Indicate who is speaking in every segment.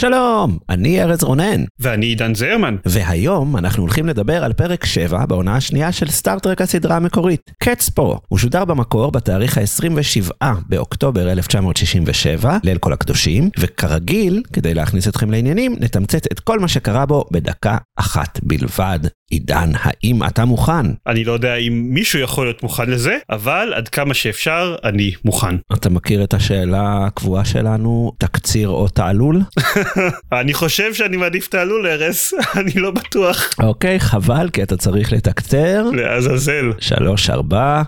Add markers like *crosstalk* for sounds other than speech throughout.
Speaker 1: שלום, אני ארז רונן,
Speaker 2: ואני עידן זרמן.
Speaker 1: והיום אנחנו הולכים לדבר על פרק 7 בעונה השנייה של סטארט-טרק הסדרה המקורית, קטספו. הוא שודר במקור בתאריך ה-27 באוקטובר 1967, ליל כל הקדושים, וכרגיל, כדי להכניס אתכם לעניינים, נתמצת את כל מה שקרה בו בדקה אחת בלבד. עידן, האם אתה מוכן?
Speaker 2: אני לא יודע אם מישהו יכול להיות מוכן לזה, אבל עד כמה שאפשר, אני מוכן.
Speaker 1: אתה מכיר את השאלה הקבועה שלנו, תקציר או תעלול? *laughs*
Speaker 2: אני חושב שאני מעדיף תעלול ארז, *laughs* אני לא בטוח.
Speaker 1: אוקיי, חבל, כי אתה צריך לתקצר.
Speaker 2: לעזאזל.
Speaker 1: שלוש, ארבע.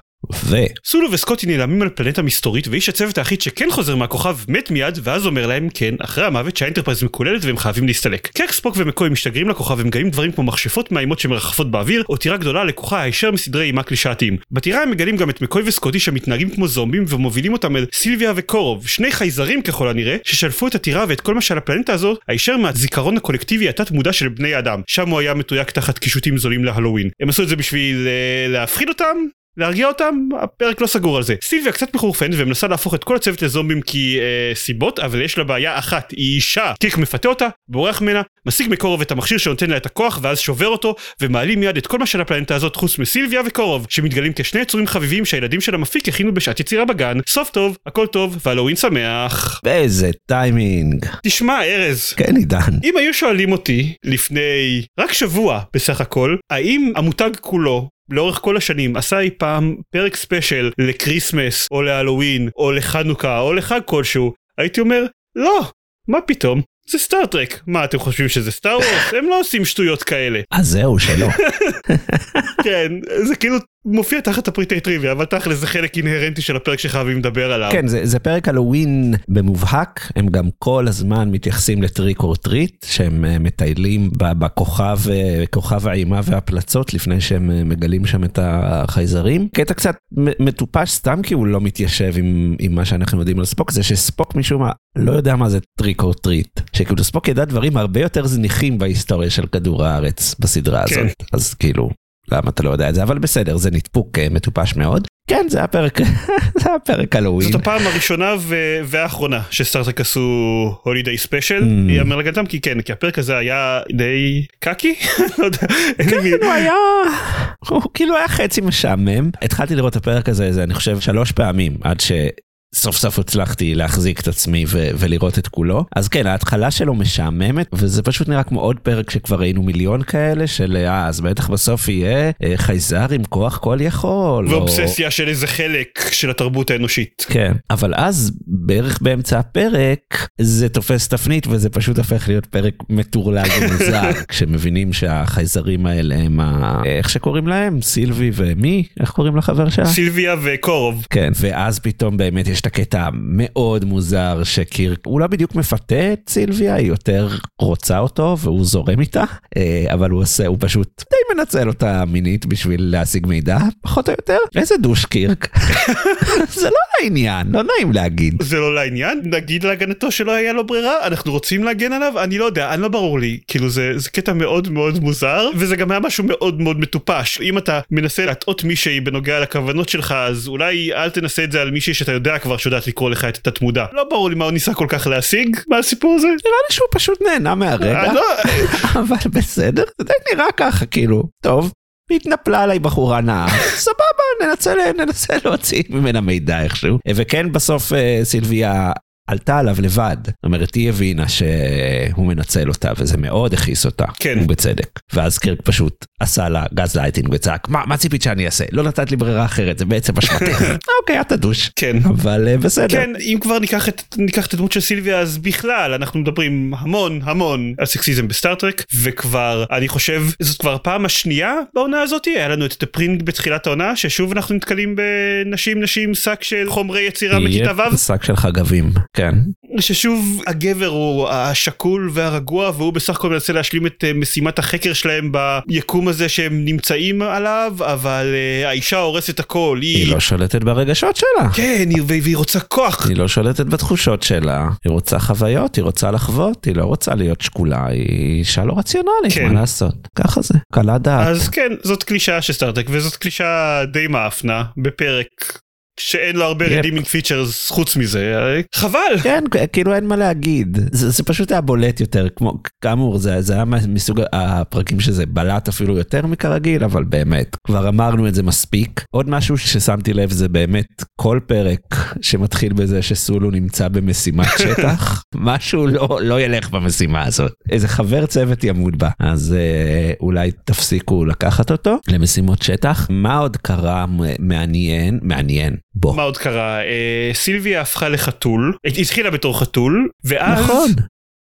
Speaker 1: ו...
Speaker 2: סולו וסקוטי נעלמים על פלנטה מסתורית ואיש הצוות היחיד שכן חוזר מהכוכב מת מיד ואז אומר להם כן אחרי המוות שה Enterprise מקוללת והם חייבים להסתלק. קרק ספוק ומקוי משתגרים לכוכב ומגלים דברים כמו מכשפות מאיימות שמרחפות באוויר או טירה גדולה לקוחה הישר מסדרי אימה קלישאתיים. בטירה הם מגלים גם את סולו וסקוטי שמתנהגים כמו זומבים ומובילים אותם אל סילביה וקורוב שני חייזרים ככל הנראה ששלפו את הטירה ואת כל מה שעל הפלנטה הזו הישר מהזיכרון הקולקטיבי התת מודע של בני האדם שם הוא היה מתויק תחת קישוטים זולים להלואוין. הם עשו את זה בשביל uh, להפחיד אותם להרגיע אותם הפרק לא סגור על זה סילביה קצת מחורפנת ומנסה להפוך את כל הצוות לזומבים כי אה, סיבות אבל יש לה בעיה אחת היא אישה קירק מפתה אותה בורח ממנה משיג מקורוב את המכשיר שנותן לה את הכוח ואז שובר אותו ומעלים מיד את כל מה של הפלנטה הזאת חוץ מסילביה וקורוב שמתגלים כשני יצורים חביבים שהילדים של המפיק הכינו בשעת יצירה בגן סוף טוב הכל טוב והלואוין שמח.
Speaker 1: באיזה טיימינג.
Speaker 2: תשמע ארז.
Speaker 1: כן עידן.
Speaker 2: אם היו שואלים אותי לפני רק שבוע בסך הכל האם המותג כולו לאורך כל השנים עשה אי פעם פרק ספיישל לקריסמס או להלואוין או לחנוכה או לחג כלשהו הייתי אומר לא מה פתאום? זה סטארטרק מה אתם חושבים שזה סטאר וורס? הם לא עושים שטויות כאלה.
Speaker 1: אז זהו שלא. *laughs*
Speaker 2: כן זה כאילו מופיע תחת הפריטי טריוויה אבל תכל'ס זה חלק אינהרנטי של הפרק שחייבים לדבר עליו.
Speaker 1: כן זה, זה פרק הלואוין במובהק הם גם כל הזמן מתייחסים ל trick or treat שהם אה, מטיילים בכוכב אה, כוכב האימה והפלצות לפני שהם אה, מגלים שם את החייזרים. קטע קצת מטופש סתם כי הוא לא מתיישב עם, עם מה שאנחנו יודעים על ספוק זה שספוק משום מה לא יודע מה זה trick or treat שכאילו ספוק ידע דברים הרבה יותר זניחים בהיסטוריה של כדור הארץ בסדרה כן. הזאת אז כאילו למה אתה לא יודע את זה אבל בסדר זה נדפוק מטופש מאוד כן זה הפרק *laughs* זה הפרק הלואוין.
Speaker 2: זאת הפעם הראשונה והאחרונה שסטארטק עשו הולידיי ספיישל יאמר לגדם כי כן כי הפרק הזה היה די קקי. *laughs*
Speaker 1: כן הוא היה הוא כאילו היה חצי משעמם התחלתי לראות את הפרק הזה אני חושב שלוש פעמים עד ש... סוף סוף הצלחתי להחזיק את עצמי ו- ולראות את כולו. אז כן ההתחלה שלו משעממת וזה פשוט נראה כמו עוד פרק שכבר ראינו מיליון כאלה של אה אז בטח בסוף יהיה אה, חייזר עם כוח כל יכול
Speaker 2: ואובססיה או... של איזה חלק של התרבות האנושית.
Speaker 1: כן אבל אז בערך באמצע הפרק זה תופס תפנית וזה פשוט הופך להיות פרק מטורלל ומוזר *laughs* כשמבינים שהחייזרים האלה הם ה... איך שקוראים להם? סילבי ומי? איך קוראים לחבר שלה?
Speaker 2: סילביה וקורוב.
Speaker 1: כן ואז פתאום באמת יש את הקטע המאוד מוזר שקירק הוא לא בדיוק מפתה את סילביה היא יותר רוצה אותו והוא זורם איתה אה, אבל הוא עושה הוא פשוט די מנצל אותה מינית בשביל להשיג מידע? פחות או יותר. איזה דוש קירק *laughs* זה לא לעניין לא נעים להגיד.
Speaker 2: זה לא לעניין? נגיד להגנתו שלא היה לו ברירה? אנחנו רוצים להגן עליו? אני לא יודע אני לא ברור לי. כאילו זה זה קטע מאוד מאוד מוזר וזה גם היה משהו מאוד מאוד מטופש. אם אתה מנסה להטעות מישהי בנוגע לכוונות שלך אז אולי אל תנסה את זה על מישהי שאתה יודע כבר שיודעת לקרוא לך את התמודה. לא ברור לי מה הוא ניסה כל כך להשיג מהסיפור הזה?
Speaker 1: נראה לי שהוא פשוט נהנה מהרגע. לא- *laughs* אבל בסדר זה די נראה ככה כאילו טוב התנפלה עליי בחורה נאה, *laughs* סבבה, ננסה, ננסה להוציא ממנה מידע איכשהו. וכן בסוף אה, סילביה עלתה עליו לבד. זאת אומרת, היא הבינה שהוא מנצל אותה, וזה מאוד הכעיס אותה.
Speaker 2: כן.
Speaker 1: ובצדק. ואז קירק פשוט עשה לה גז לייטינג וצעק, מה, מה ציפית שאני אעשה? לא נתת לי ברירה אחרת, זה בעצם אשמתך. *laughs* אוקיי, אתה דוש.
Speaker 2: כן.
Speaker 1: אבל אה, בסדר.
Speaker 2: כן, אם כבר ניקח את, ניקח את הדמות של סילביה, אז בכלל, אנחנו מדברים המון המון על סקסיזם בסטארטרק, וכבר, אני חושב, זאת כבר הפעם השנייה בעונה הזאת, היה לנו את הפרינג בתחילת העונה, ששוב אנחנו נתקלים בנשים נשים שק של חומרי יצירה מכיתה ו'.
Speaker 1: שק של חגבים. כן.
Speaker 2: ששוב הגבר הוא השקול והרגוע והוא בסך הכל מנסה להשלים את אה, משימת החקר שלהם ביקום הזה שהם נמצאים עליו אבל uh, האישה הורסת הכל
Speaker 1: היא... היא לא שולטת ברגשות שלה.
Speaker 2: כן היא, והיא רוצה כוח.
Speaker 1: היא לא שולטת בתחושות שלה היא רוצה חוויות היא רוצה לחוות היא לא רוצה להיות שקולה היא אישה לא רציונלית כן. מה לעשות ככה זה קלה דעת.
Speaker 2: אז כן זאת קלישאה של סטארטק וזאת קלישאה די מאפנה בפרק שאין לו הרבה redeeming features חוץ מזה חבל.
Speaker 1: כן כאילו אין מה להגיד. זה, זה פשוט היה בולט יותר כמו כאמור זה, זה היה מסוג הפרקים שזה בלט אפילו יותר מכרגיל אבל באמת כבר אמרנו את זה מספיק. עוד משהו ששמתי לב זה באמת כל פרק שמתחיל בזה שסולו נמצא במשימת שטח *laughs* משהו לא לא ילך במשימה הזאת איזה חבר צוות ימות בה אז אה, אולי תפסיקו לקחת אותו למשימות שטח מה עוד קרה מעניין מעניין
Speaker 2: בוא. מה עוד קרה? אה, סילביה הפכה לחתול, היא התחילה בתור חתול, ואז... נכון.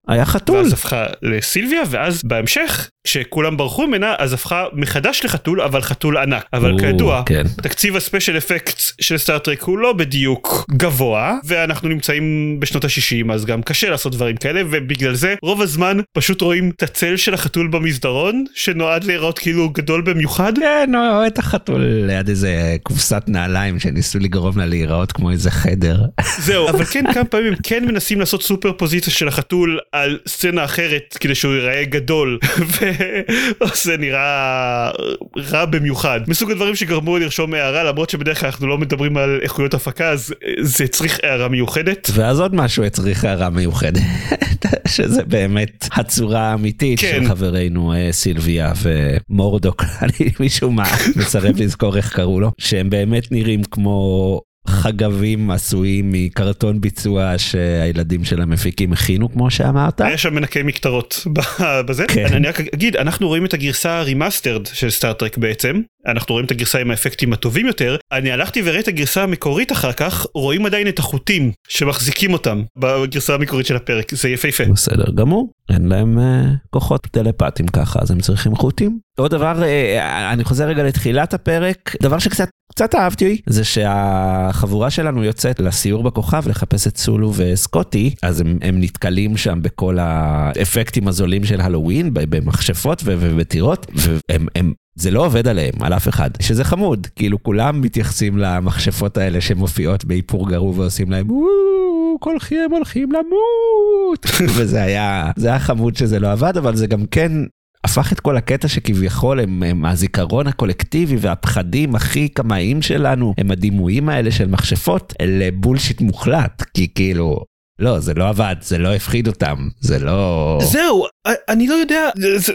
Speaker 1: היה חתול.
Speaker 2: ואז הפכה לסילביה ואז בהמשך כשכולם ברחו ממנה אז הפכה מחדש לחתול אבל חתול ענק אבל או, כידוע כן. תקציב הספיישל אפקט של סטארטרק הוא לא בדיוק גבוה ואנחנו נמצאים בשנות ה-60 אז גם קשה לעשות דברים כאלה ובגלל זה רוב הזמן פשוט רואים את הצל של החתול במסדרון שנועד להיראות כאילו גדול במיוחד.
Speaker 1: כן רואה את החתול ליד איזה קופסת נעליים שניסו לגרום לה להיראות כמו איזה חדר.
Speaker 2: זהו *laughs* אבל כן כמה פעמים כן מנסים לעשות סופר פוזיציה של החתול על סצנה אחרת כדי שהוא ייראה גדול. *laughs* *laughs* זה נראה רע במיוחד מסוג הדברים שגרמו לרשום הערה למרות שבדרך כלל אנחנו לא מדברים על איכויות הפקה אז זה צריך הערה מיוחדת.
Speaker 1: ואז עוד משהו צריך הערה מיוחדת *laughs* שזה באמת הצורה האמיתית כן. של חברינו אה, סילביה ומורדוק *laughs* אני מישהו מה מסרב לזכור איך קראו לו שהם באמת נראים כמו חגבים עשויים מקרטון ביצוע שהילדים של המפיקים הכינו כמו שאמרת.
Speaker 2: היה שם מנקי מקטרות בזה. כן. אני רק אגיד אנחנו רואים את הגרסה ה remastered של סטארטרק בעצם אנחנו רואים את הגרסה עם האפקטים הטובים יותר אני הלכתי וראיתי את הגרסה המקורית אחר כך רואים עדיין את החוטים שמחזיקים אותם בגרסה המקורית של הפרק זה יפהפה.
Speaker 1: בסדר גמור אין להם אה, כוחות טלפטיים ככה אז הם צריכים חוטים. עוד דבר אה, אני חוזר רגע לתחילת הפרק דבר שקצת קצת אהבתי זה שהחבורה שלנו יוצאת לסיור בכוכב לחפש את סולו וסקוטי אז הם, הם נתקלים שם בכל האפקטים הזולים של הלואוין במכשפות ובטירות והם הם, זה לא עובד עליהם על אף אחד שזה חמוד. כאילו כולם מתייחסים למכשפות האלה שמופיעות באיפור גרוע ועושים להם כולכם הולכים למות. *laughs* וזה היה זה היה חמוד שזה לא עבד אבל זה גם כן הפך את כל הקטע שכביכול הם, הם הזיכרון הקולקטיבי והפחדים הכי קמאיים שלנו הם הדימויים האלה של מכשפות לבולשיט מוחלט. כי כאילו לא זה לא עבד זה לא הפחיד אותם זה לא
Speaker 2: זהו אני לא יודע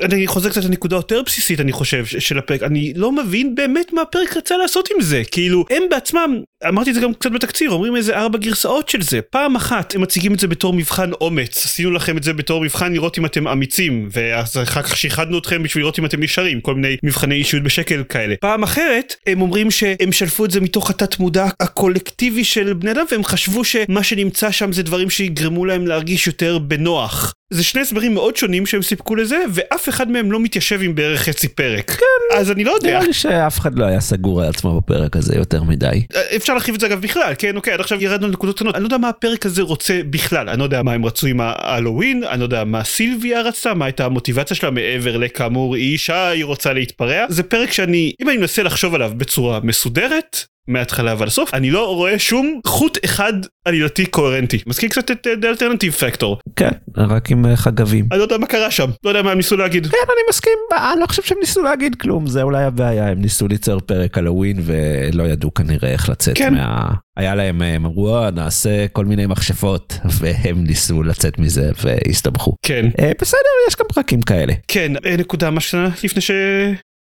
Speaker 2: אני חוזר קצת לנקודה יותר בסיסית אני חושב של הפרק. אני לא מבין באמת מה הפרק רצה לעשות עם זה. כאילו הם בעצמם אמרתי את זה גם קצת בתקציר אומרים איזה ארבע גרסאות של זה. פעם אחת הם מציגים את זה בתור מבחן אומץ. עשינו לכם את זה בתור מבחן לראות אם אתם אמיצים ואז אחר כך שיחדנו אתכם בשביל לראות אם אתם נשארים כל מיני מבחני אישיות בשקל כאלה. פעם אחרת הם אומרים שהם שלפו את זה מתוך התת מודע הקולקטיבי של בני אדם והם חשבו שמה שנמצא שם זה דברים שיגרמו להם להרגיש יותר בנוח זה שני הסברים מאוד שונים שהם סיפקו לזה ואף אחד מהם לא מתיישב עם בערך חצי פרק. כן. אז אני לא יודע.
Speaker 1: נראה לי שאף אחד לא היה סגור על עצמו בפרק הזה יותר מדי.
Speaker 2: אפשר להרחיב את זה אגב בכלל כן אוקיי עד עכשיו ירדנו לנקודות קטנות אני לא יודע מה הפרק הזה רוצה בכלל אני לא יודע מה הם רצו עם ההלואוין אני לא יודע מה סילביה רצתה מה הייתה המוטיבציה שלה מעבר לכאמור היא אישה היא רוצה להתפרע זה פרק שאני אם אני מנסה לחשוב עליו בצורה מסודרת מההתחלה ועד הסוף אני לא רואה שום חוט אחד עלילתי קוהרנטי מזכיר קצת את The Alternative Factor.
Speaker 1: כן רק עם אה, חגבים.
Speaker 2: אני לא יודע מה קרה שם לא יודע מה הם ניסו להגיד.
Speaker 1: כן אני מסכים אני לא חושב שהם ניסו להגיד כלום זה אולי הבעיה הם ניסו ליצור פרק הלואוין ולא ידעו כנראה איך לצאת כן. מה... היה להם הם אמרו נעשה כל מיני מכשפות *laughs* והם ניסו לצאת מזה והסתבכו.
Speaker 2: כן.
Speaker 1: אה, בסדר יש גם פרקים כאלה.
Speaker 2: כן אה, נקודה מה לפני ש...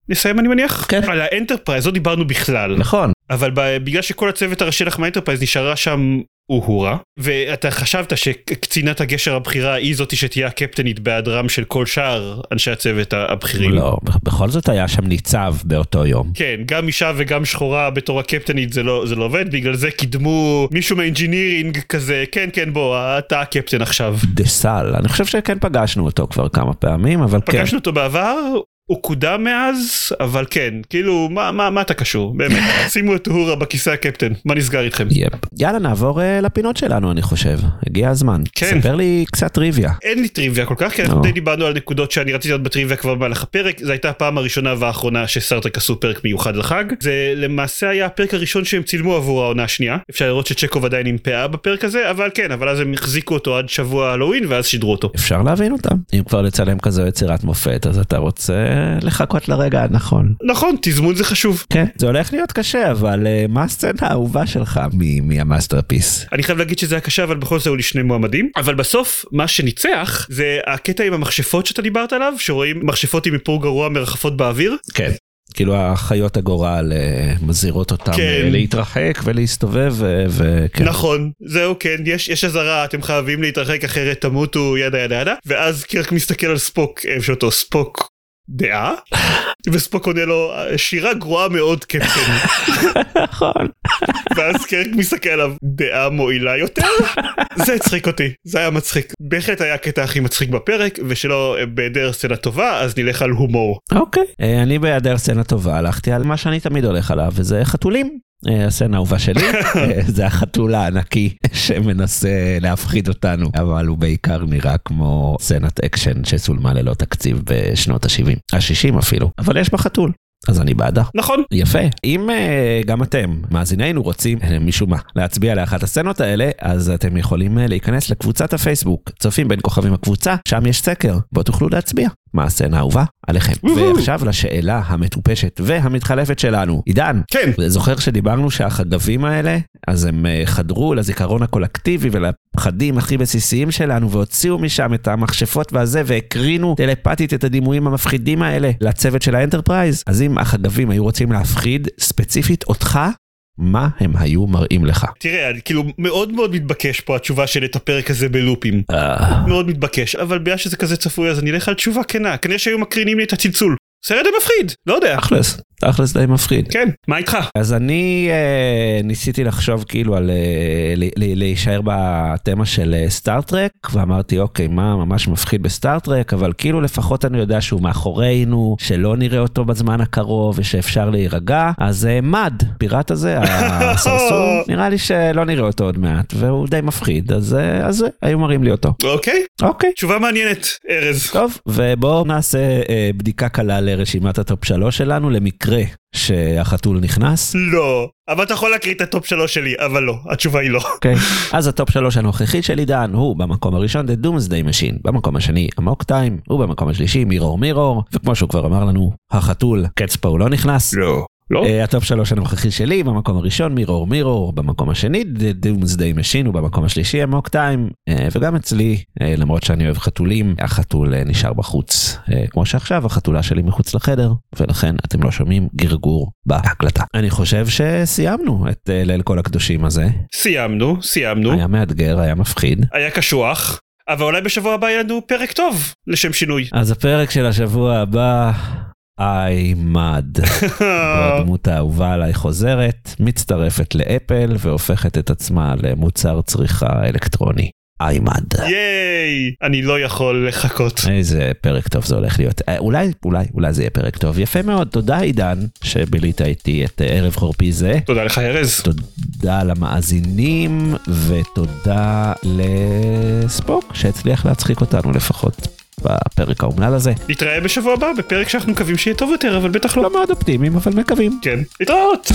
Speaker 2: נסיים אני מניח?
Speaker 1: כן.
Speaker 2: על האנטרפרייז לא דיברנו בכלל.
Speaker 1: נכון.
Speaker 2: אבל בגלל שכל הצוות הראשי לך מהאנטרפרייז נשארה שם אוהורה ואתה חשבת שקצינת הגשר הבכירה היא זאתי שתהיה הקפטנית בהיעדרם של כל שאר אנשי הצוות הבכירים.
Speaker 1: לא, בכל זאת היה שם ניצב באותו יום.
Speaker 2: כן, גם אישה וגם שחורה בתור הקפטנית זה לא, זה לא עובד, בגלל זה קידמו מישהו מה engineering כזה, כן כן בוא, אתה הקפטן עכשיו.
Speaker 1: דה סל, אני חושב שכן פגשנו אותו כבר כמה פעמים, אבל
Speaker 2: פגשנו כן. פגשנו אותו בעבר, הוא קודם מאז, אבל כן, כאילו, מה, מה, מה אתה קשור? באמת, *laughs* שימו את אהורה בכיסא הקפטן, מה נסגר איתכם?
Speaker 1: יפ. יאללה נעבור uh, לפינות שלנו אני חושב, הגיע הזמן.
Speaker 2: כן.
Speaker 1: ספר לי קצת טריוויה.
Speaker 2: אין לי טריוויה כל כך, כי אנחנו
Speaker 1: לא.
Speaker 2: די דיברנו על נקודות שאני רציתי להיות בטריוויה כבר במהלך הפרק, זו הייתה הפעם הראשונה והאחרונה שסארטרק עשו פרק מיוחד לחג, זה למעשה היה הפרק הראשון שהם צילמו עבור העונה השנייה, אפשר לראות שצ'קוב עדיין עם פאה בפרק הזה, אבל כן, אבל אז הם החזיקו אותו עד שבוע הלואוין ואז שידרו אותו.
Speaker 1: אפשר להבין אותם. אם כבר לצלם כזו יצירת מופת אז אתה רוצה לחכות לרגע הנכון.
Speaker 2: נכון, תזמון זה חשוב.
Speaker 1: כן, זה הולך להיות קשה אבל אה, מה הסצנה האהובה שלך מ- מה masterpiece?
Speaker 2: אני חייב להגיד שזה היה קשה אבל בכל זאת היו לי שני מועמדים אבל בסוף מה שניצח זה הקטע עם המכשפות שאתה דיברת עליו שרואים מכשפות עם איפור גרוע מרחפות באוויר
Speaker 1: כן. כאילו אחיות הגורל אה, מזהירות אותם
Speaker 2: כן.
Speaker 1: אה, להתרחק ולהסתובב וכן.
Speaker 2: נכון זהו כן יש יש אזהרה אתם חייבים להתרחק אחרת תמותו ידה ידה ידה ואז קירק מסתכל על ספוק איפה אותו ספוק דעה וספוק עונה לו שירה גרועה מאוד קפטן
Speaker 1: נכון.
Speaker 2: ואז קירק מסתכל עליו דעה מועילה יותר זה הצחיק אותי זה היה מצחיק בהחלט היה הקטע הכי מצחיק בפרק ושלא בהיעדר סצנה טובה אז נלך על הומור
Speaker 1: אוקיי. אה, אני בהיעדר סצנה טובה הלכתי על מה שאני תמיד הולך עליו וזה חתולים. אה, הסצנה האהובה שלי *laughs* אה, זה החתול הענקי שמנסה להפחיד אותנו אבל הוא בעיקר נראה כמו סצנת אקשן שצולמה ללא תקציב בשנות ה-70 ה-60 אפילו אבל יש בה חתול אז אני בעדה.
Speaker 2: נכון
Speaker 1: יפה. אם uh, גם אתם, מאזינינו, רוצים, משום מה, להצביע לאחת הסצנות האלה, אז אתם יכולים uh, להיכנס לקבוצת הפייסבוק, צופים בין כוכבים הקבוצה, שם יש סקר, בו תוכלו להצביע. מה הסצנה האהובה? עליכם. ועכשיו לשאלה המטופשת והמתחלפת שלנו. עידן,
Speaker 2: כן
Speaker 1: זוכר שדיברנו שהחגבים האלה, אז הם uh, חדרו לזיכרון הקולקטיבי ולפחדים הכי בסיסיים שלנו, והוציאו משם את המכשפות והזה, והקרינו טלפתית את הדימויים המפחידים האלה לצוות של האנטרפרייז. אז אם החגבים היו רוצים להפחיד ספציפית אותך, מה הם היו מראים לך?
Speaker 2: תראה אני כאילו מאוד מאוד מתבקש פה התשובה של את הפרק הזה בלופים. מאוד מתבקש אבל בגלל שזה כזה צפוי אז אני אלך על תשובה כנה. כנראה שהיו מקרינים לי את הצלצול. סרט די מפחיד לא יודע.
Speaker 1: תכלס, תכלס די מפחיד.
Speaker 2: כן מה איתך?
Speaker 1: אז אני אה, ניסיתי לחשוב כאילו על אה, ל- ל- להישאר בתמה של אה, סטאר-טרק ואמרתי אוקיי מה ממש מפחיד בסטאר-טרק אבל כאילו לפחות אני יודע שהוא מאחורינו שלא נראה אותו בזמן הקרוב ושאפשר להירגע. אז אה, מאד פיראט הזה *laughs* הסרסור נראה לי שלא נראה אותו עוד מעט והוא די מפחיד. אז אה, אז אה, היו מראים לי אותו.
Speaker 2: אוקיי.
Speaker 1: אוקיי.
Speaker 2: תשובה מעניינת ארז.
Speaker 1: טוב ובואו נעשה אה, בדיקה קלה לרשימת הטופ שלוש שלנו למקרה שהחתול נכנס.
Speaker 2: לא אבל אתה יכול להקריא את הטופ שלוש שלי אבל לא התשובה היא לא
Speaker 1: אוקיי. אז הטופ שלוש הנוכחי של עידן הוא במקום הראשון The Doomsday Machine, במקום השני Amok Time, ובמקום השלישי Mirror, Mirror, וכמו שהוא כבר אמר לנו, החתול Catspaw הוא לא נכנס.
Speaker 2: לא לא
Speaker 1: אה, הטופ שלוש הנוכחי שלי במקום הראשון Mirror, Mirror, במקום השני The Doomsday Machine, ובמקום השלישי Amok Time, אה, וגם אצלי, אה, למרות שאני אוהב חתולים, החתול אה, נשאר בחוץ. אה, כמו שעכשיו החתולה שלי מחוץ לחדר, ולכן אתם לא שומעים גרגור בהקלטה. אני חושב שסיימנו את אה, ליל כל הקדושים הזה.
Speaker 2: סיימנו סיימנו
Speaker 1: היה מאתגר, היה מפחיד.
Speaker 2: היה קשוח אבל אולי בשבוע הבא יהיה לנו פרק טוב לשם שינוי.
Speaker 1: אז הפרק של השבוע הבא, איימד. *laughs* הדמות האהובה עליי חוזרת, מצטרפת לאפל והופכת את עצמה למוצר צריכה אלקטרוני. איימד.
Speaker 2: ייי אני לא יכול לחכות.
Speaker 1: איזה פרק טוב זה הולך להיות. אה, אולי, אולי, אולי זה יהיה פרק טוב. יפה מאוד, תודה עידן שבילית איתי את אה, ערב חורפי זה.
Speaker 2: תודה לך ארז.
Speaker 1: תודה למאזינים ותודה לספוק שהצליח להצחיק אותנו לפחות בפרק האומלל הזה.
Speaker 2: נתראה בשבוע הבא בפרק שאנחנו מקווים שיהיה טוב יותר אבל בטח לא.
Speaker 1: לא מאוד אופטימיים אבל מקווים.
Speaker 2: כן. להתראות.